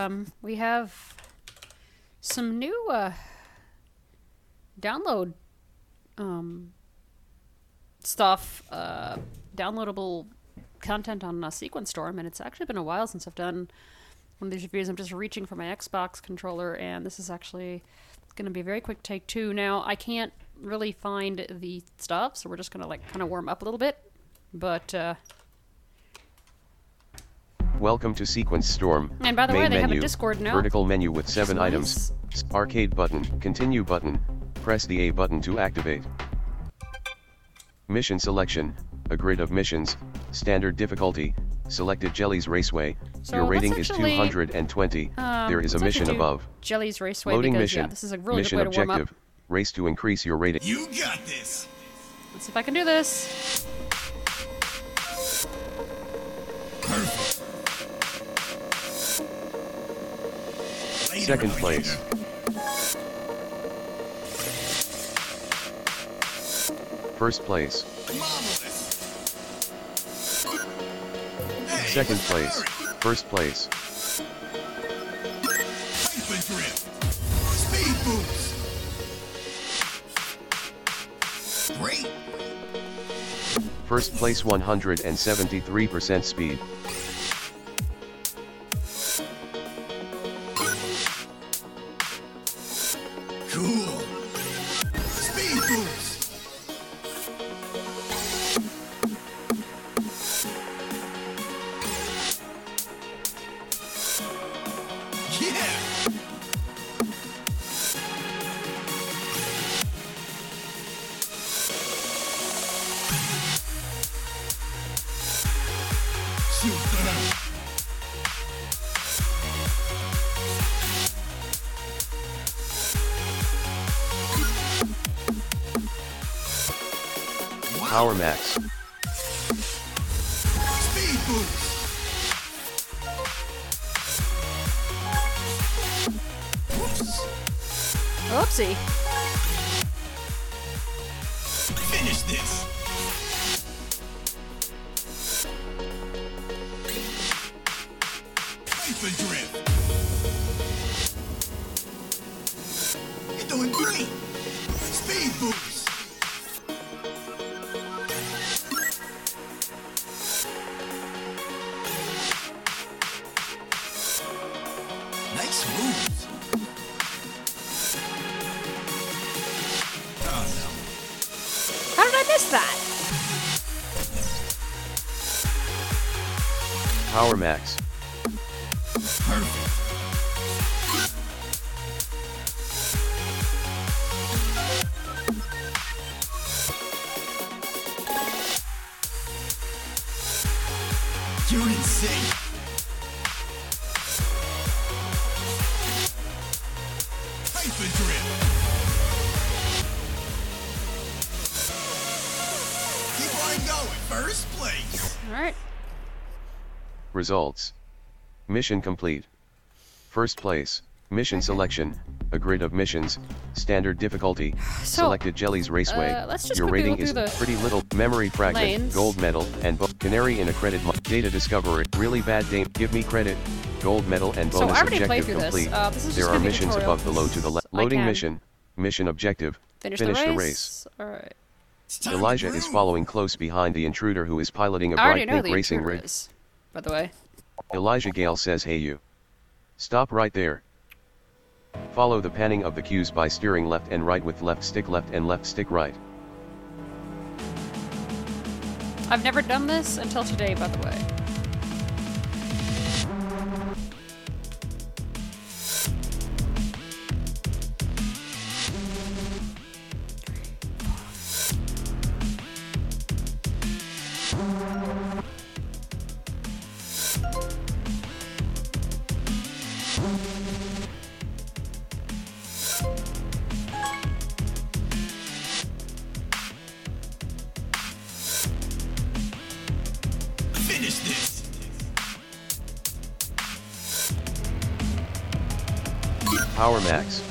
Um, we have some new uh, download um, stuff, uh, downloadable content on uh, Sequence Storm, and it's actually been a while since I've done one of these reviews. I'm just reaching for my Xbox controller, and this is actually going to be a very quick take two. Now, I can't really find the stuff, so we're just going to like kind of warm up a little bit, but. Uh, Welcome to Sequence Storm. And by the Main way, they have a menu, Discord now. Vertical menu with seven Nice. items. Arcade button, continue button. Press the A button to activate. Mission selection, a grid of missions, standard difficulty, selected Jellies Raceway. So Your let's rating is 220. um, there is a mission above. Jelly's Raceway Loading because mission. yeah, this is a really mission good way to warm up. objective. Race to increase your rating. You got this. Let's see if I can do this. Second place. First place. Second place. First place. Speed boost. Great. First place 173% speed. No. How did I miss that? Power Max. Results. Mission complete. First place. Mission selection. A grid of missions. Standard difficulty. So, Selected Jellies Raceway. uh, Your rating is the pretty little. Memory fragment. lanes. Gold medal and bo- canary in a credit. Mo- data discovery. Really bad dame. Give me credit. Gold medal and bonus played objective through this. complete. Uh, this there are missions tutorial. above below to the left. Loading mission. Mission objective. Finish, Finish the, the race. race. All right. Elijah is following close behind the intruder who is piloting a bright pink racing rig. is, by the way. Elijah Gale says hey you. Stop right there. Follow the panning of the cues by steering left and right with left stick left and left stick right. I've never done this until today, by the way. business. Power Max.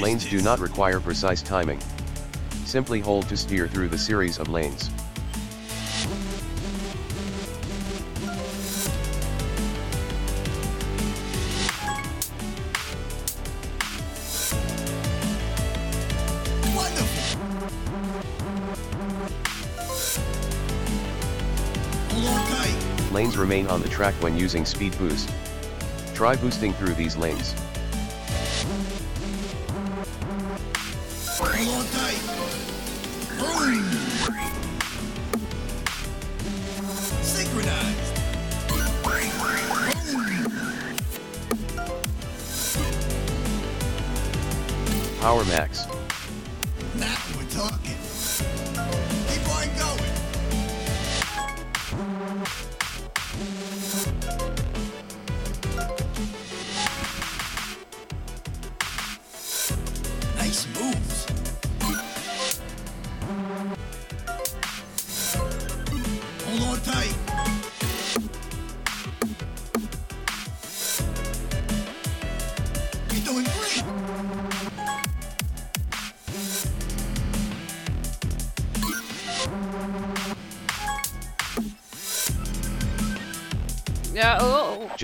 Lanes do not require precise timing. Simply hold to steer through the series of lanes. Remain on the track when using speed boost. Try boosting through these lanes.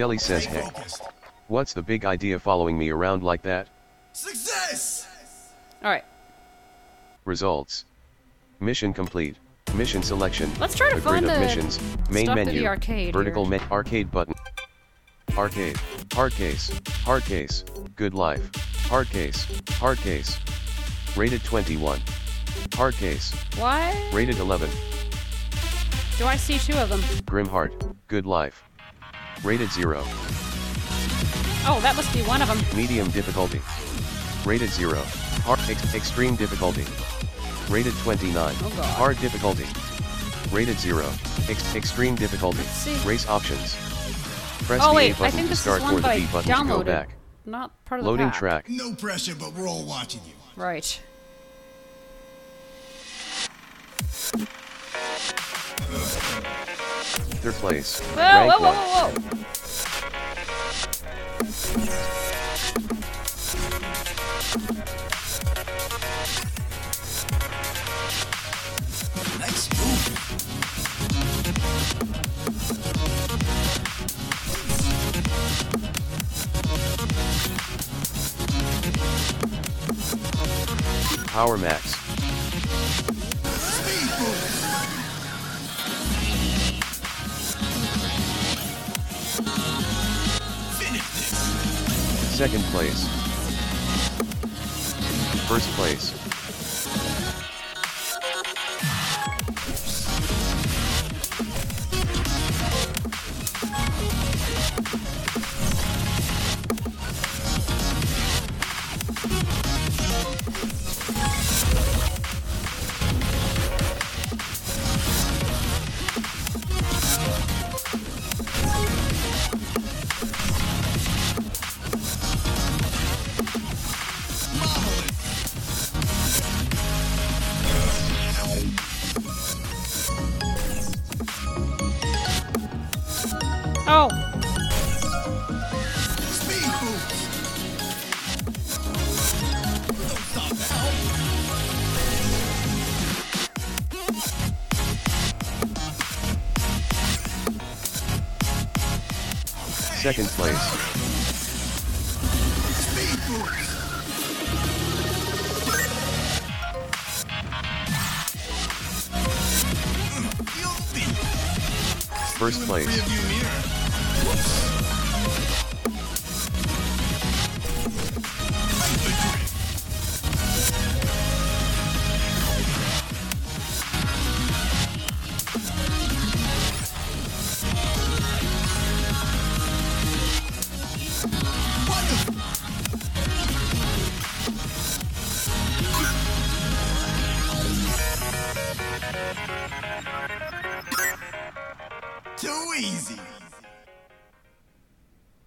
Jelly says hey. What's the big idea following me around like that? Success! oh. All right. Results. Mission complete. Mission selection. Let's try to a find grid of the missions. Main stuff menu. the arcade vertical here. me- arcade button. Arcade. Hard case. Hard case. Good life. Hard case. Hard case. Rated 21. Hard case. Why Rated 11. do I see two of them? Grim Heart. Good life. Rated 0. Oh, that must be one of them. Medium difficulty. Rated 0. Hard ex- extreme difficulty. Rated 29. Oh, Hard difficulty. Rated 0. Ex- extreme difficulty. Let's see. Race options. Press Oh the A wait, I button think to start or the B I B button to go back. not part of the Loading pack. track. No pressure, but we're all watching you. Right. Uh, Third place. Whoa, Rank whoa, whoa, whoa, whoa! Nice move. Power Max. Second place. First place.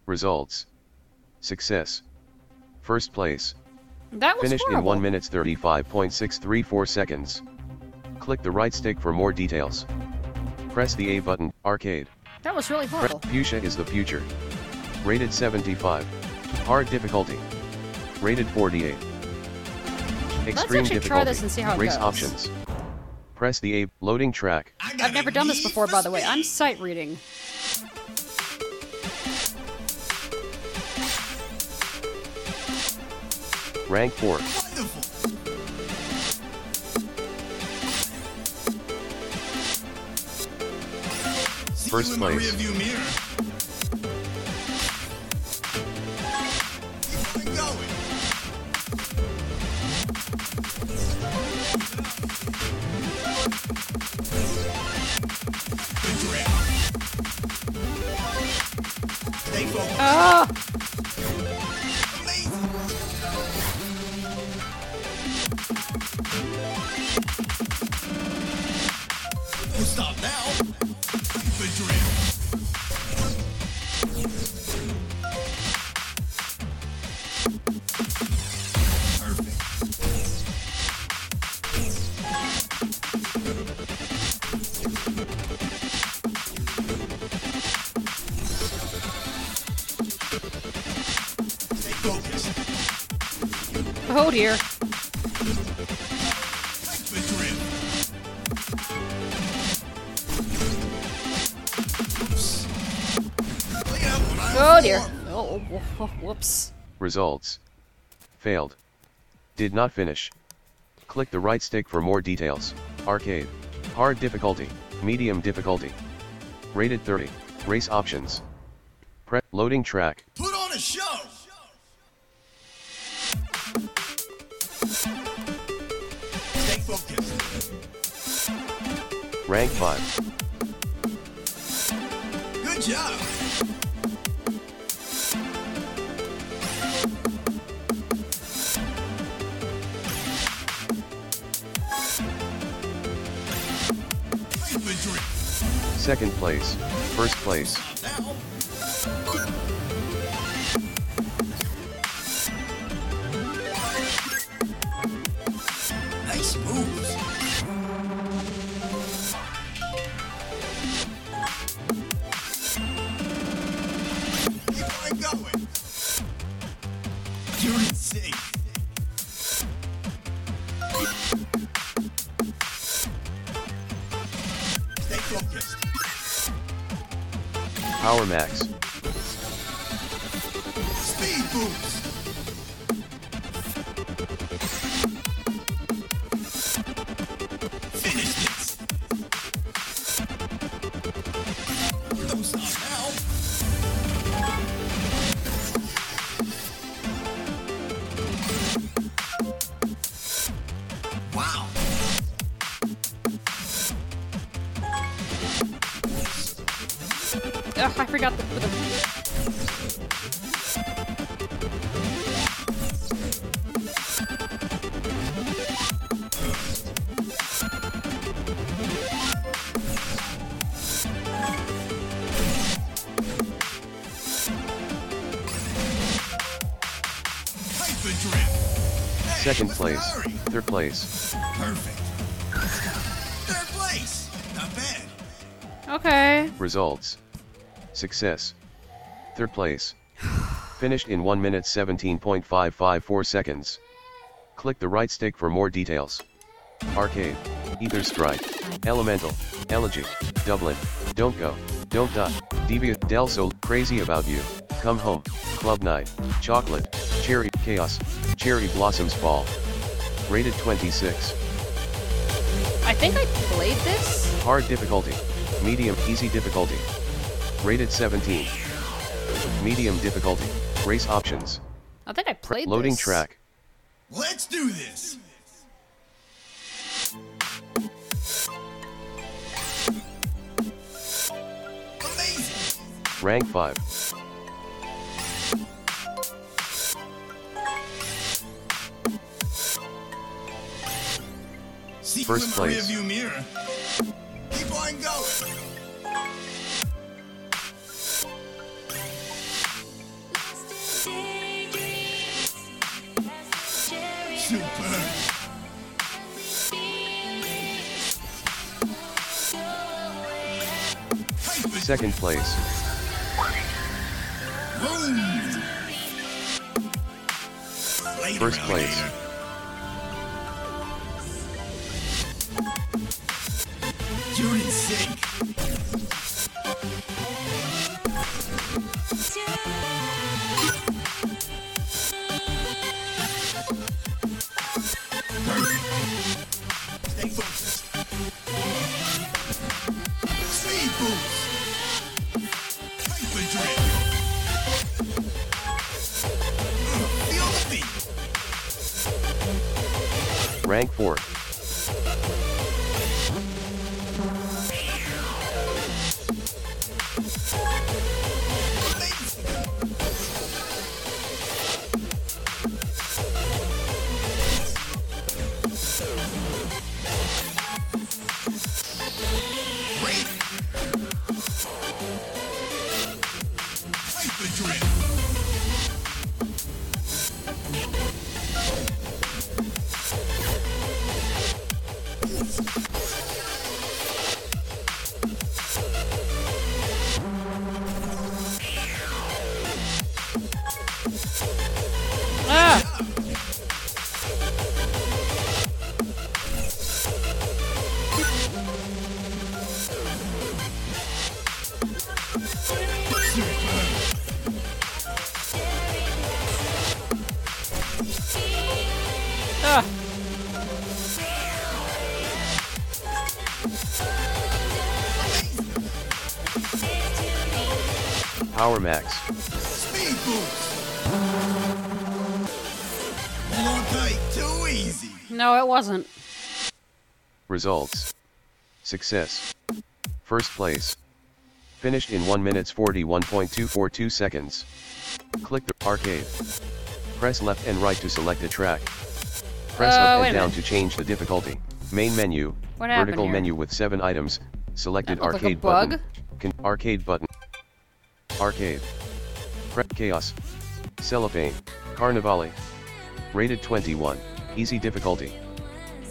Results. Success. First place. that was Finished in 1 minutes 35.634 seconds. Click the right stick for more details. Press the A button, arcade. That was really Pre- horrible. Fuchsia is the future. Rated 75. Hard difficulty. Rated 48. Extreme actually difficulty. try this and see how it Race goes. options. Press the A loading track. I got I've never a done this before, by the way. I'm sight reading. Rank 4. First you in my place. Oh dear. Good drill. Clean up when I Oh dear. Oh, wh- wh- whoops. Results. Failed. Did not finish. Click the right stick for more details. Arcade. Hard difficulty. Medium difficulty. Rated 30. Race options. Pre- loading track. Put on a show. Rank 5. Good job. Second place. First place. Now. Max. Ugh, I forgot the, the Hyper drift. Hey, Second place. Third place. Perfect. Third place. Not bad. Okay. Results. Success. Third place. Finished in 1 minute 17.554 seconds. Click the right stick for more details. Arcade. Ether Strike. Elemental. Elegy. Dublin. Don't Go. Don't Die. Deviant. Del Sol. Crazy About You. Come Home. Club Night. Chocolate. Cherry. Chaos. Cherry Blossoms Fall. Rated 26. I think I played this. Hard difficulty. Medium, easy difficulty. Rated 17. Medium difficulty. Race options. I think I played Loading this. track. Let's do this. Amazing. Rank 5. See First you in the place. Second place. First place. Ah! Power Max. Speed boost. Hold on tight. Too easy. No, it wasn't. Results. Success. First place. Finished in 1 minutes 41.242 seconds. Click the arcade. Press left and right to select a track. Press Uh, up wait and down to change the difficulty. Main menu. What vertical menu with 7 items. Selected That looked like a arcade bug. button. Con- arcade button. Arcade. Prep chaos. Cellophane. Carnivale. Rated 21. Easy difficulty.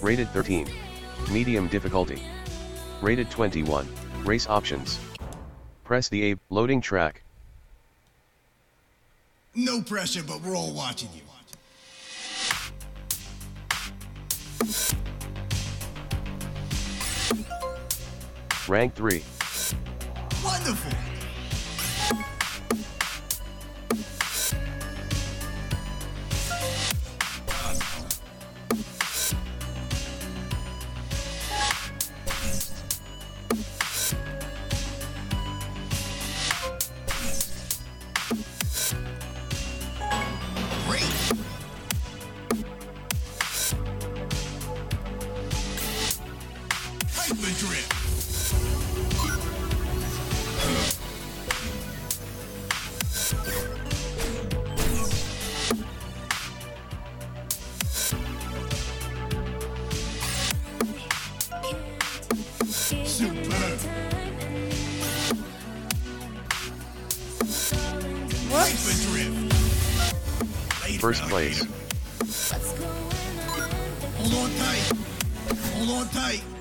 Rated 13. Medium difficulty. Rated 21. Race options. Press the A loading track. No pressure, but we're all watching you. Rank 3. Wonderful. First place. Hold on tight. Hold on tight.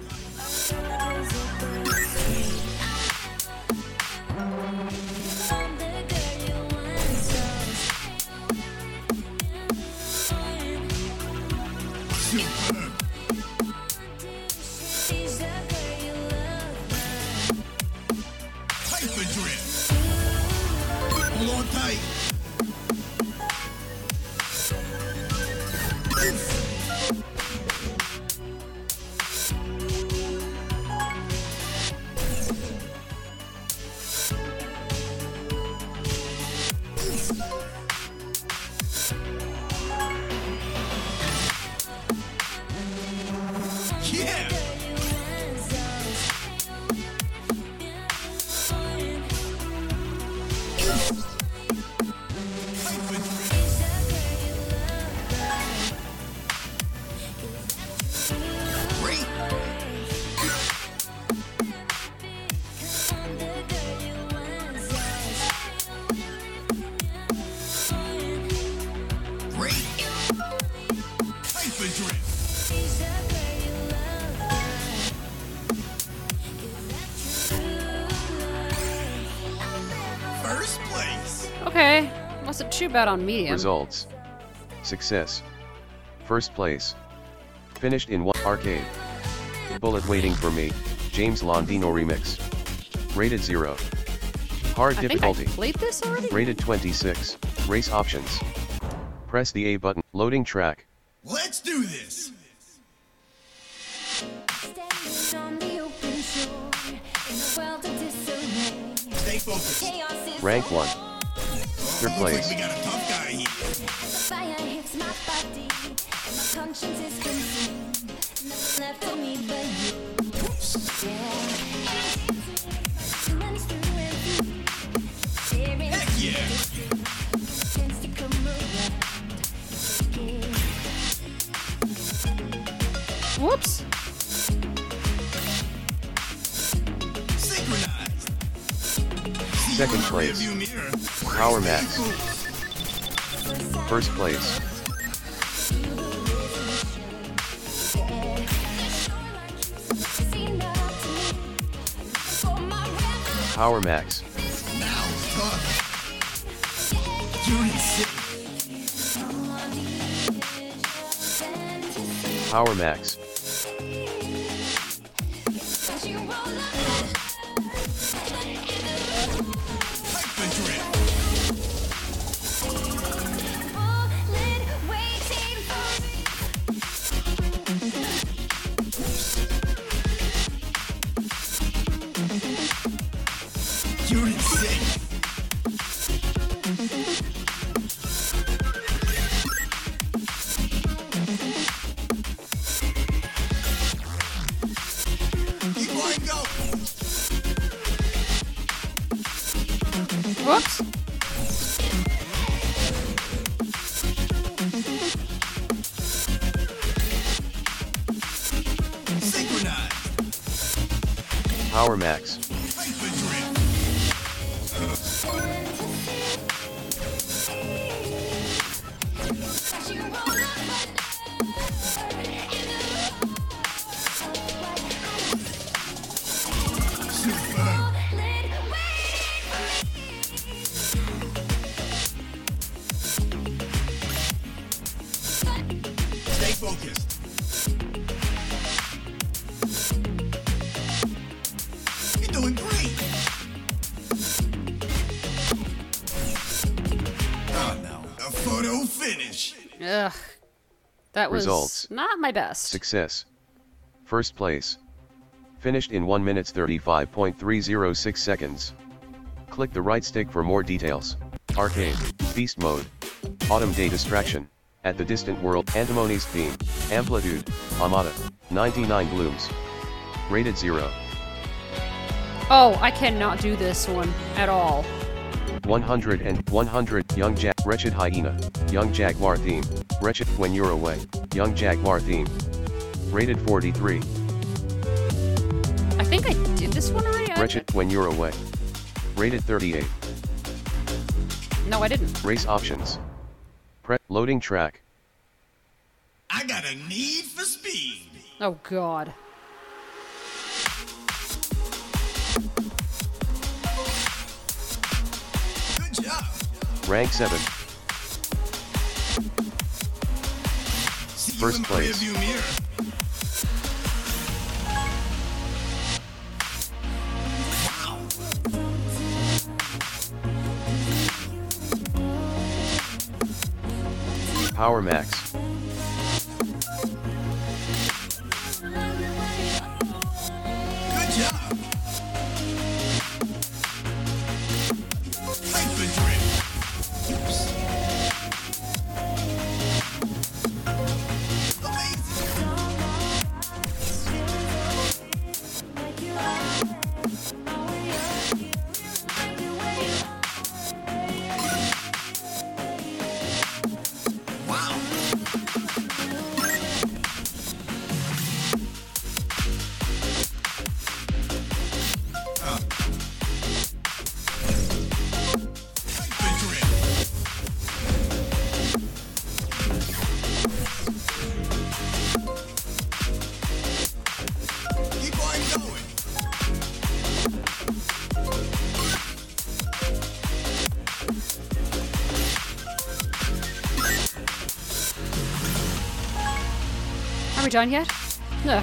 Wasn't too bad on medium. Results. Success. First place. Finished in one arcade. Bullet waiting for me. James Londino remix. Rated 0. Hard I think I difficulty. played this already. Rated 26. Race options. Press the A button. Loading track. Let's do this. Standing on the open shore in a world of disarray. Stay focused. Chaos Rank 1. Place. like we got a tough guy here. The fire hits my body, and my conscience is consumed. Nothing left for me but you. Yeah. Runs through and through. Staring Heck yeah. tends to come around. Take it. Whoops. Second place. Power Max. First place. Power Max. Now it's talking. Unit 6. Power Max. Power Max. Not my best. Success. First place. Finished in 1 minutes 35.306 seconds. Click the right stick for more details. Arcade, Beast Mode, Autumn Day Distraction, At the Distant World, Antimony's Theme, Amplitude, Amada, 99 Blooms. Rated 0. Oh, I cannot do this one at all. 100 and 100 Young Jack Wretched Hyena, Young Jaguar Theme, Wretched When You're Away, Young Jaguar Theme. Rated 43. I think I did this one already. Wretched When You're Away. Rated 38. No, I didn't. Race options. Pre loading track. I got a need for speed. Oh God. Rank 7. First place. Power Max. turned on yet? No.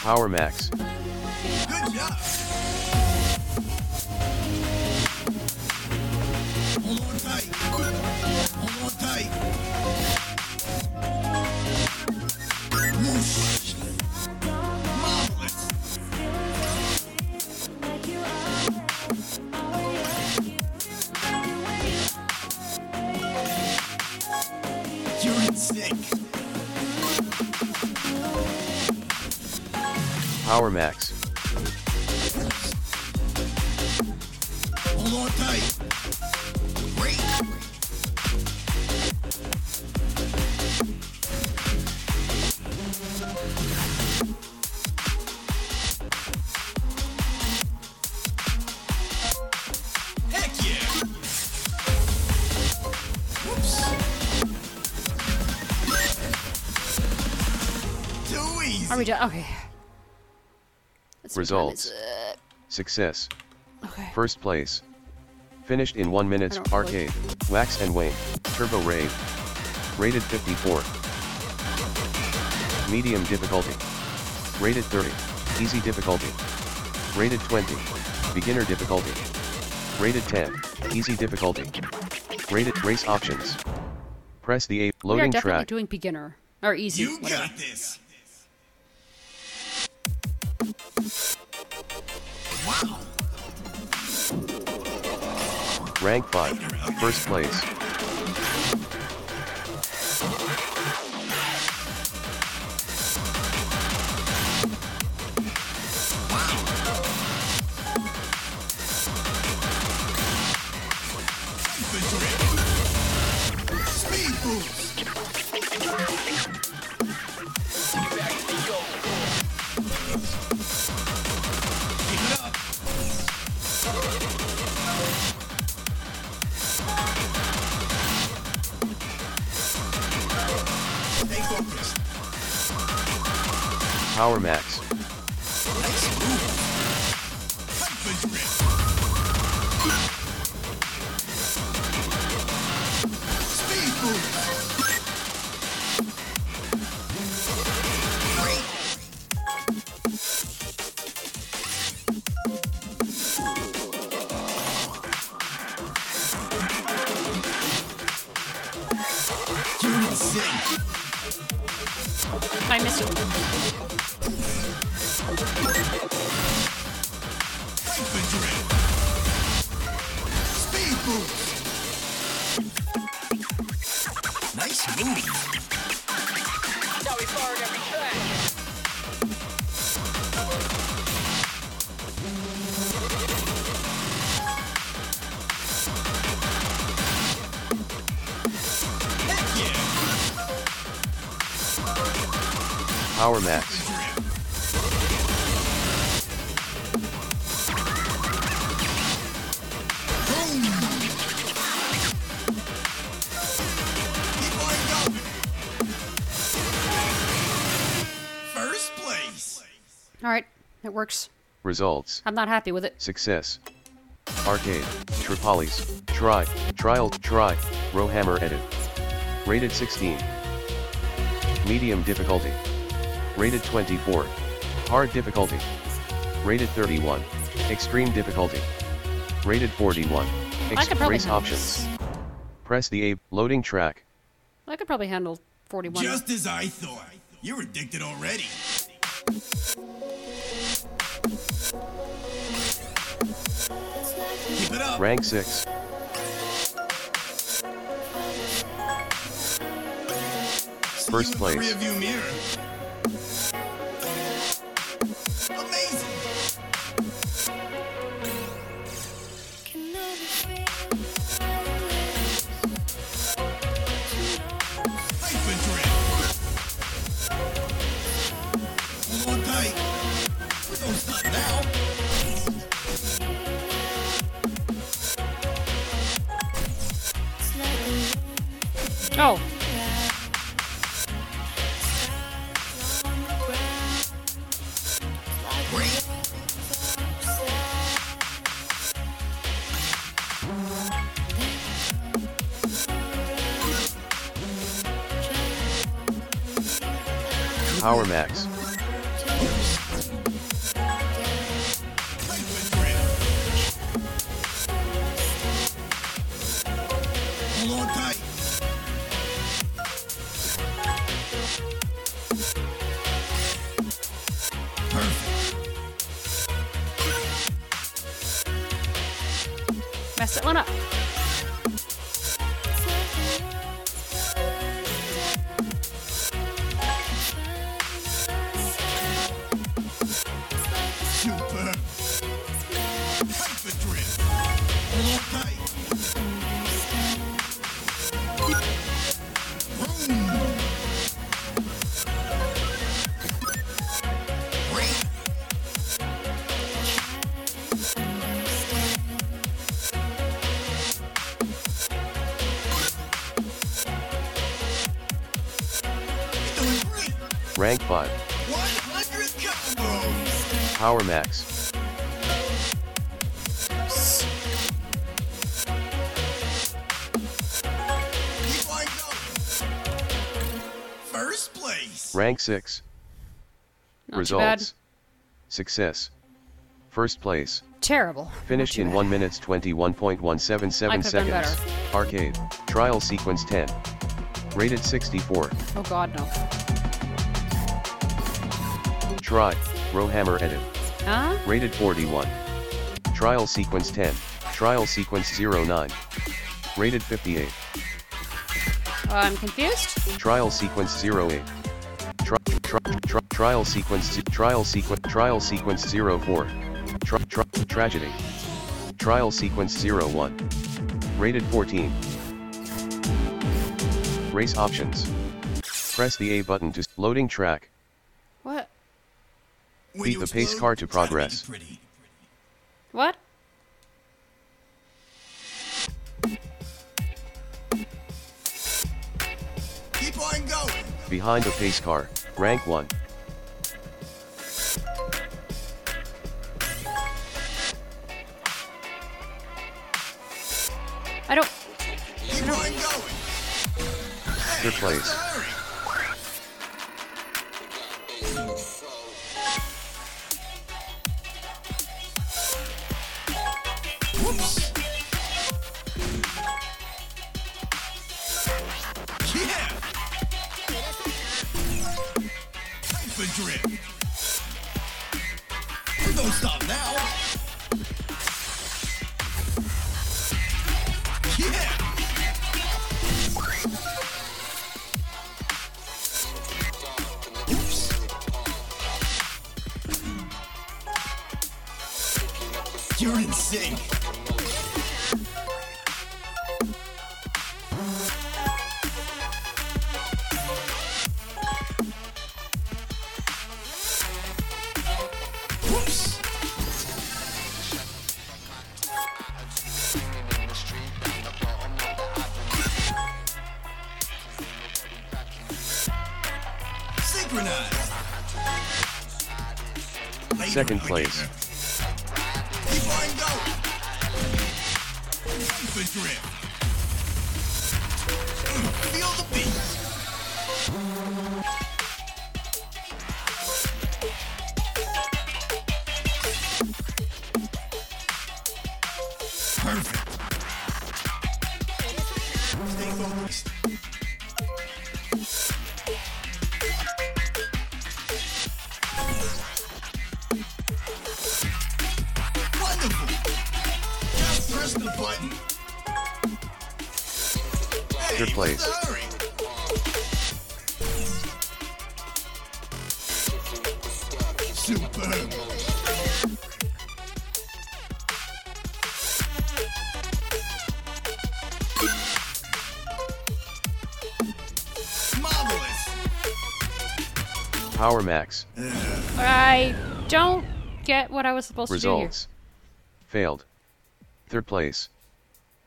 Power Max. Max. Hold on tight. Great. Heck yeah. Whoops. Too easy. Are we done? Okay. Results. is? Success. Okay. First place. Finished in 1 minute. I don't Arcade. Wax and Wayne. Turbo Rave. Rated 54. Medium difficulty. Rated 30. Easy difficulty. Rated 20. Beginner difficulty. Rated 10. Easy difficulty. Rated race options. Press the A we are loading definitely track. doing beginner or easy. You whatever. got this. Rank 5. First place. It works. Results. I'm not happy with it. Success. Arcade. Tripolis. Try. Trial. Try. Rowhammer edit. Rated 16. Medium difficulty. Rated 24. Hard difficulty. Rated 31. Extreme difficulty. Rated 41. I Ex- could race handle options. this. Press the A loading track. I could probably handle 41. Just as I thought. You're addicted already. Rank 6. See first place. Oh, Power Max. Rank 6. Not. Results. Success. First place. Terrible. Finished in 1 minutes 21.177 I could've better. seconds. Arcade. Trial sequence 10. Rated 64. Oh god, no. Try. Rowhammer edit. Huh? Rated 41. Trial sequence 10. Trial sequence 09. Rated 58. Uh, I'm confused. Trial sequence 08. Tri- tri- tri- trial sequence trial sequence trial sequence 04. Tri- tri- tragedy. Trial sequence 01. Rated 14. Race options. Press the A button to loading track. What? Beat the pace car to progress. What? Behind a pace car. Rank 1. I don't. Keep on going. Third place. Synchronized. Second place. Keep on going. Feel the beat. Power Max. I don't get what I was supposed Results. To do. Results. Failed. Third place.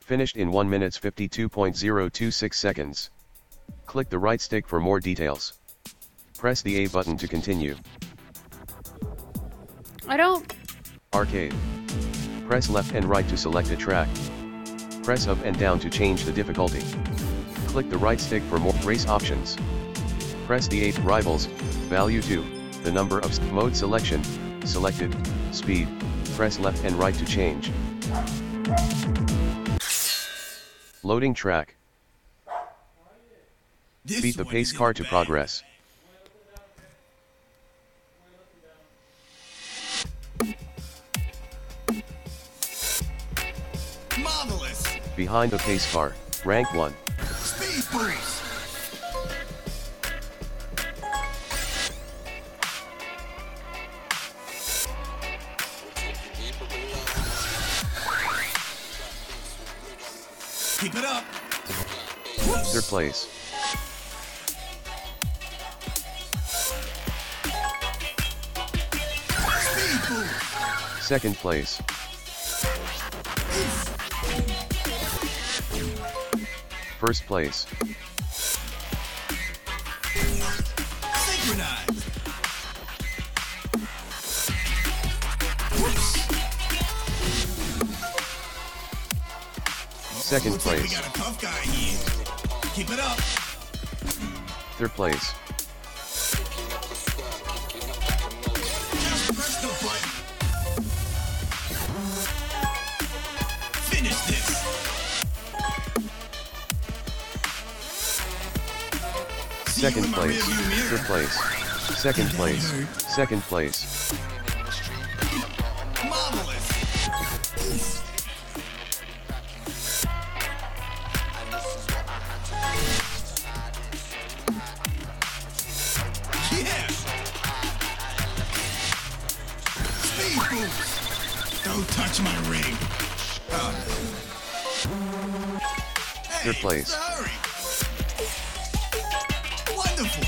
Finished in 1 minutes 52.026 seconds. Click the right stick for more details. Press the A button to continue. to do here. I don't. Arcade. Press left and right to select a track. Press up and down to change the difficulty. Click the right stick for more race options. Press the 8 rivals, value 2, the number of mode selection, selected, speed, press left and right to change. Loading track, This beat the pace car to bad. progress. Marvelous. Behind the pace car, rank 1. Speed boost. Place. Second place. First place. Second place. Keep it up. Third place. Just press the button. Finish this. Second place. Third place. Second place. Second place. Third place. Sorry. Wonderful.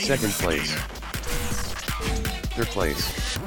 Second place. Third place.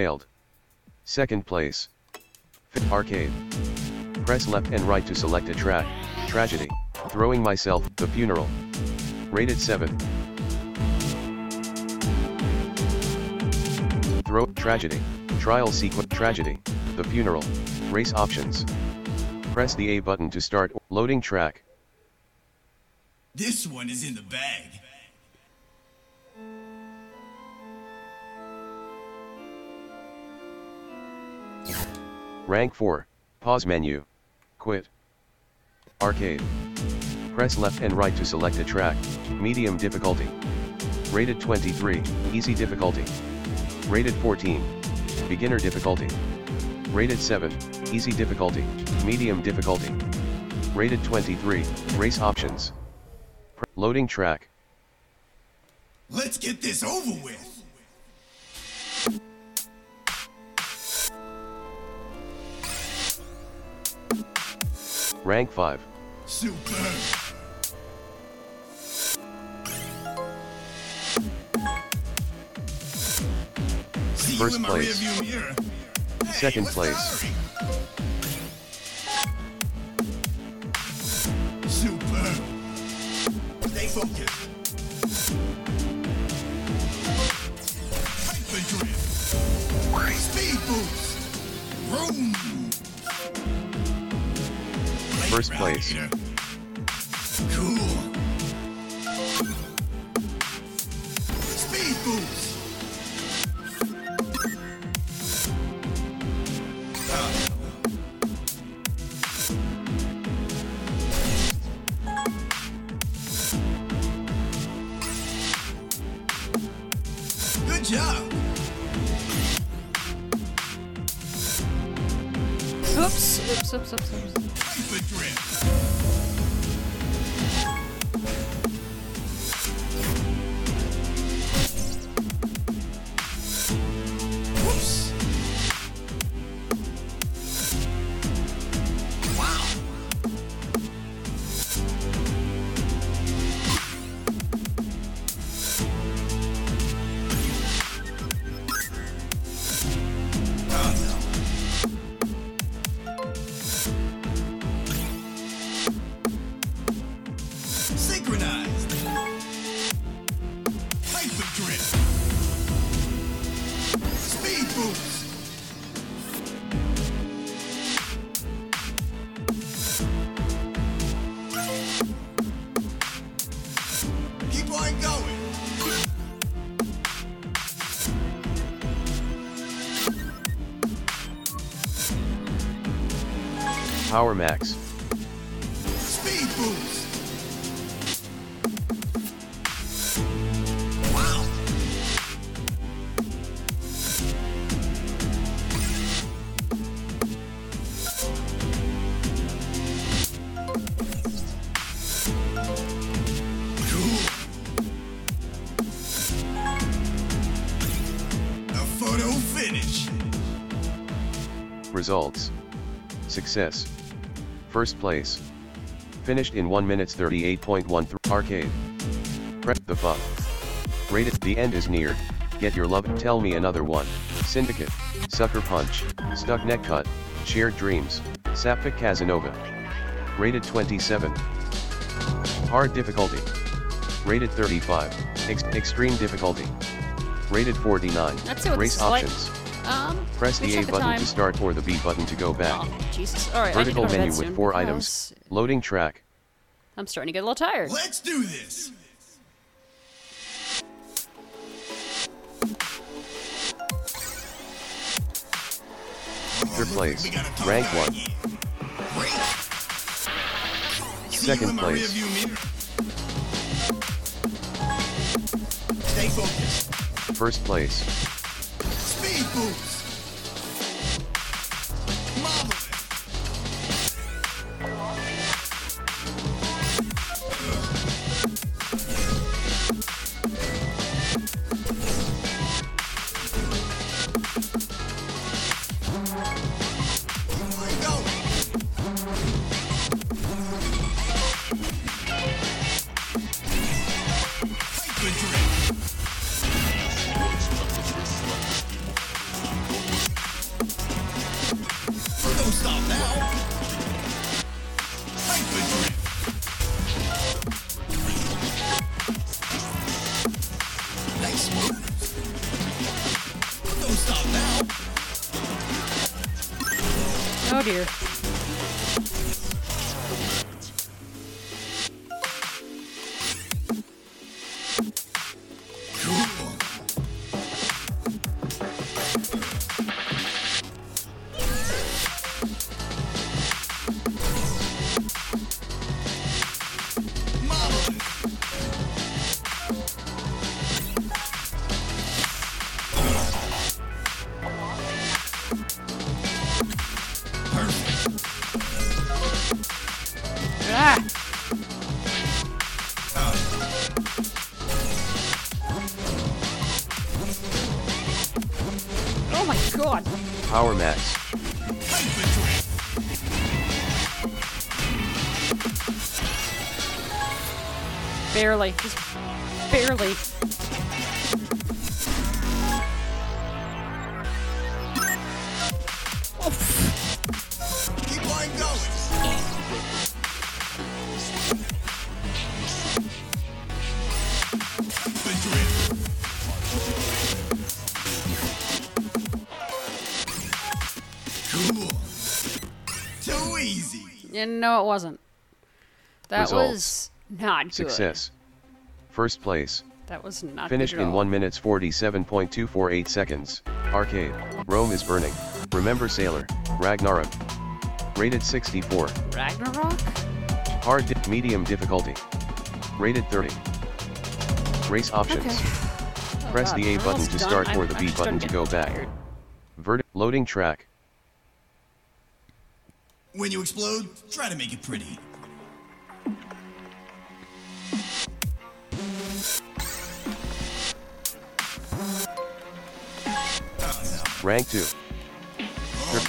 Failed. Second place. F- Arcade. Press left and right to select a track. Tragedy. Throwing myself, the funeral. Rated 7. Throw, tragedy. Trial sequence, tragedy. The funeral. Race options. Press the A button to start, loading track. This one is in the bag. Rank 4. Pause menu. Quit. Arcade. Press left and right to select a track. Medium difficulty. Rated 23. Easy difficulty. Rated 14. Beginner difficulty. Rated 7. Easy difficulty. Medium difficulty. Rated 23. Race options. Pr- loading track. Let's get this over with. Rank 5. Super. First you in my place. Second place. Super. Stay focused. Speed boost. Vroom. First place. Power Max. Speed boost. Wow. A photo finish. Results. Success. First place. Finished in 1 minutes 38.13 arcade. Prep the fuck. Rated the end is near. Get your love. Tell me another one. Syndicate. Sucker Punch. Stuck Neck Cut. Shared Dreams. Sapphic Casanova. Rated 27. Hard difficulty. Rated 35. Ex- extreme difficulty. Rated 49. Let's Race options. Um, Press the A the button time. to start or the B button to go back. Oh, Jesus. All right, Vertical I need to go to menu with soon four because items. Loading track. I'm starting to get a little tired. Let's do this. Third place. We got a tough Rank 1. here. Great. See Second you in my place. rearview mirror. Stay focused. First place. Speed Max. Barely. Just barely. No, it wasn't. That Results. was not good. Success. First place. That was not Finished good at in all. 1 minutes 47.248 seconds. Arcade. Rome is burning. Remember Sailor. Ragnarok. Rated 64. Ragnarok? Hard di- medium difficulty. Rated 30. Race options. Okay. Oh, Press God, the A button to done. start or the B button to go back. Vert- loading track. When you explode, try to make it pretty. Rank 2. Oh, Third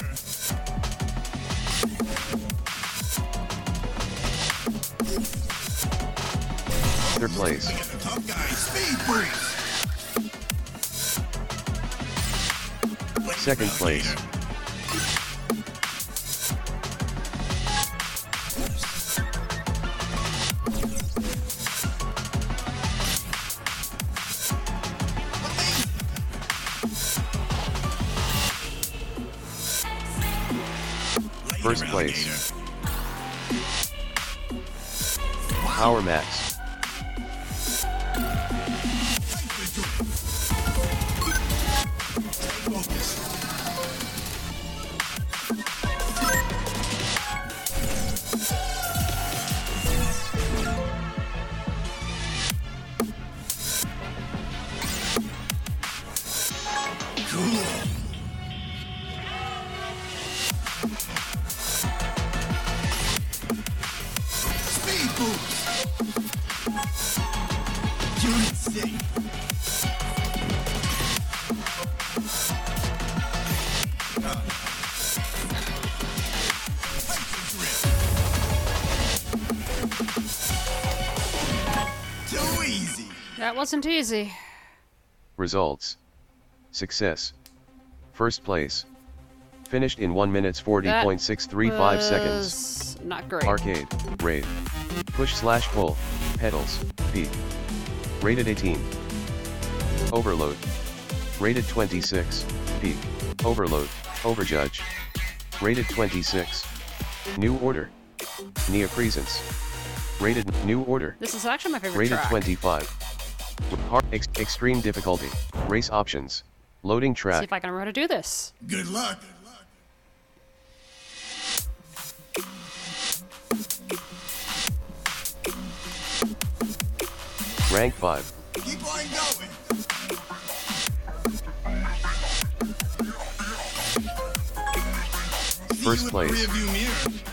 Second place. First place. Power Max. That wasn't easy. Results. Success. First place. Finished in 1 minutes 40.635 seconds. Not great. Arcade. Raid. Push slash pull. Pedals. P. Rated 18. Overload. Rated 26. Peak. Overload. Overjudge. Rated 26. New order. Neopresence. Rated new order. This is actually my favorite Rated track. 25. Hard ex- extreme difficulty. Race options. Loading track. See track. if I can remember how to do this. Good luck. Rank 5. Keep on going. First you in the place.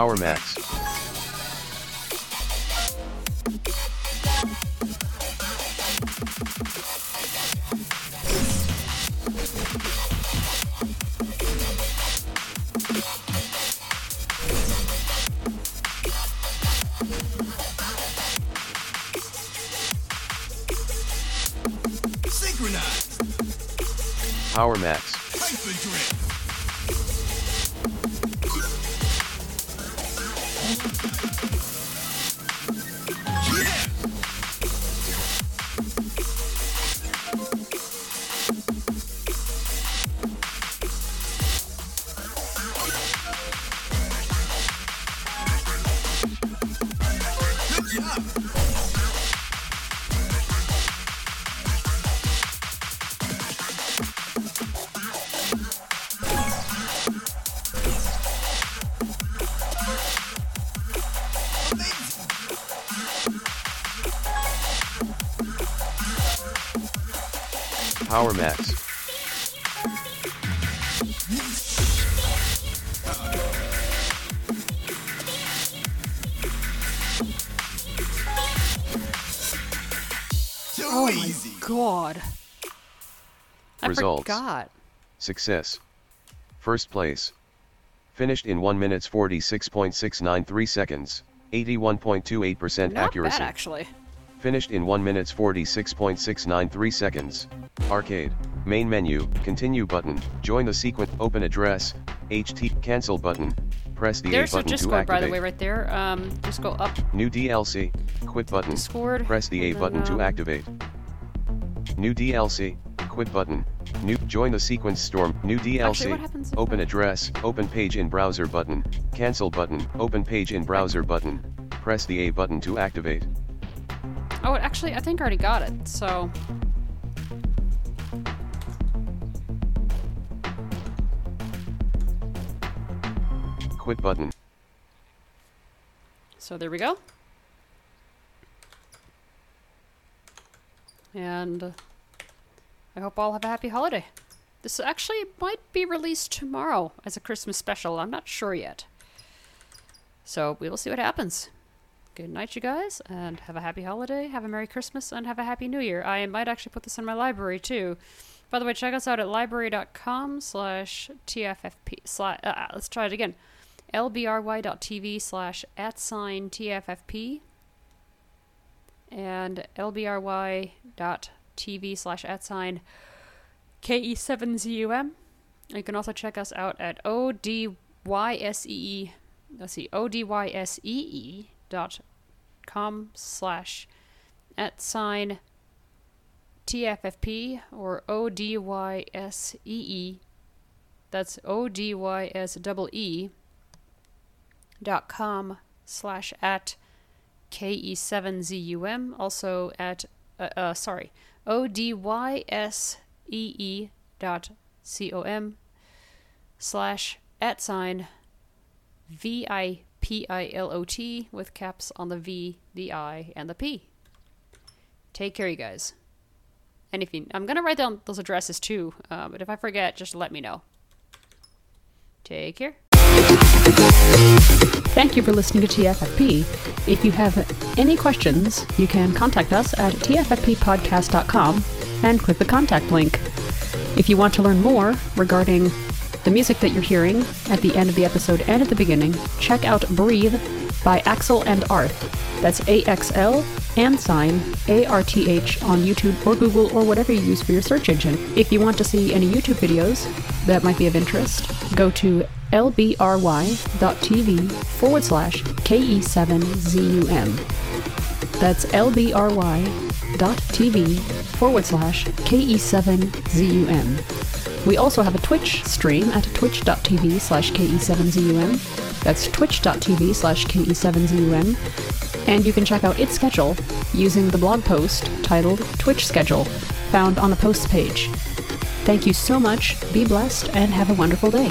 Power Max. Power Max. Power Max. Too Oh my easy. god. I Results. forgot. Success. First place. Finished in 1 minutes 46.693 seconds. 81.28% Not accuracy. bad, actually. Finished in 1 minutes 46.693 seconds. Arcade. Main menu. Continue button. Join the sequence. Open address. HT. Cancel button. Press the There's A button to Discord, by the way, right there. Um, just go up. New DLC. Quit button. Discord. Press the A button to activate. New DLC. Quit button. New join the sequence storm. New DLC. if open address. Open page in browser button. Cancel button. Open page in browser button. Press the A button to activate. Oh, actually, I think I already got it. So, Quit button. so there we go. And I hope all have a happy holiday. This actually might be released tomorrow as a Christmas special. I'm not sure yet. So we will see what happens. Good night, you guys, and have a happy holiday, have a Merry Christmas, and have a Happy New Year. I might actually put this in my library too. By the way, check us out at lbry.com slash TFFP. Slash, uh, let's try it again. lbry.tv slash at sign TFFP and lbry.tv slash at sign KE7ZUM. You can also check us out at ODYSEE. Let's see, ODYSEE dot com slash at sign TFFP or ODYSEE. That's ODYS double E dot com slash at KE7ZUM. Also at, uh, uh, sorry, ODYSEE dot com slash at sign V I P I L O T with caps on the V, the I, and the P. Take care, you guys. And if you, I'm gonna write down those addresses too, uh, but if I forget, just let me know. Take care. Thank you for listening to TFFP. If you have any questions, you can contact us at tffppodcast.com and click the contact link. If you want to learn more regarding the music that you're hearing at the end of the episode and at the beginning, check out Breathe by Axl and Arth. That's A X L and sign A R T H on YouTube or Google or whatever you use for your search engine. If you want to see any YouTube videos that might be of interest, go to lbry.tv forward slash KE7ZUM. That's lbry.tv forward slash KE7ZUM. We also have a Twitch stream at twitch.tv slash KE7ZUM. That's twitch.tv slash KE7ZUM. And you can check out its schedule using the blog post titled Twitch Schedule, found on the posts page. Thank you so much, be blessed, and have a wonderful day.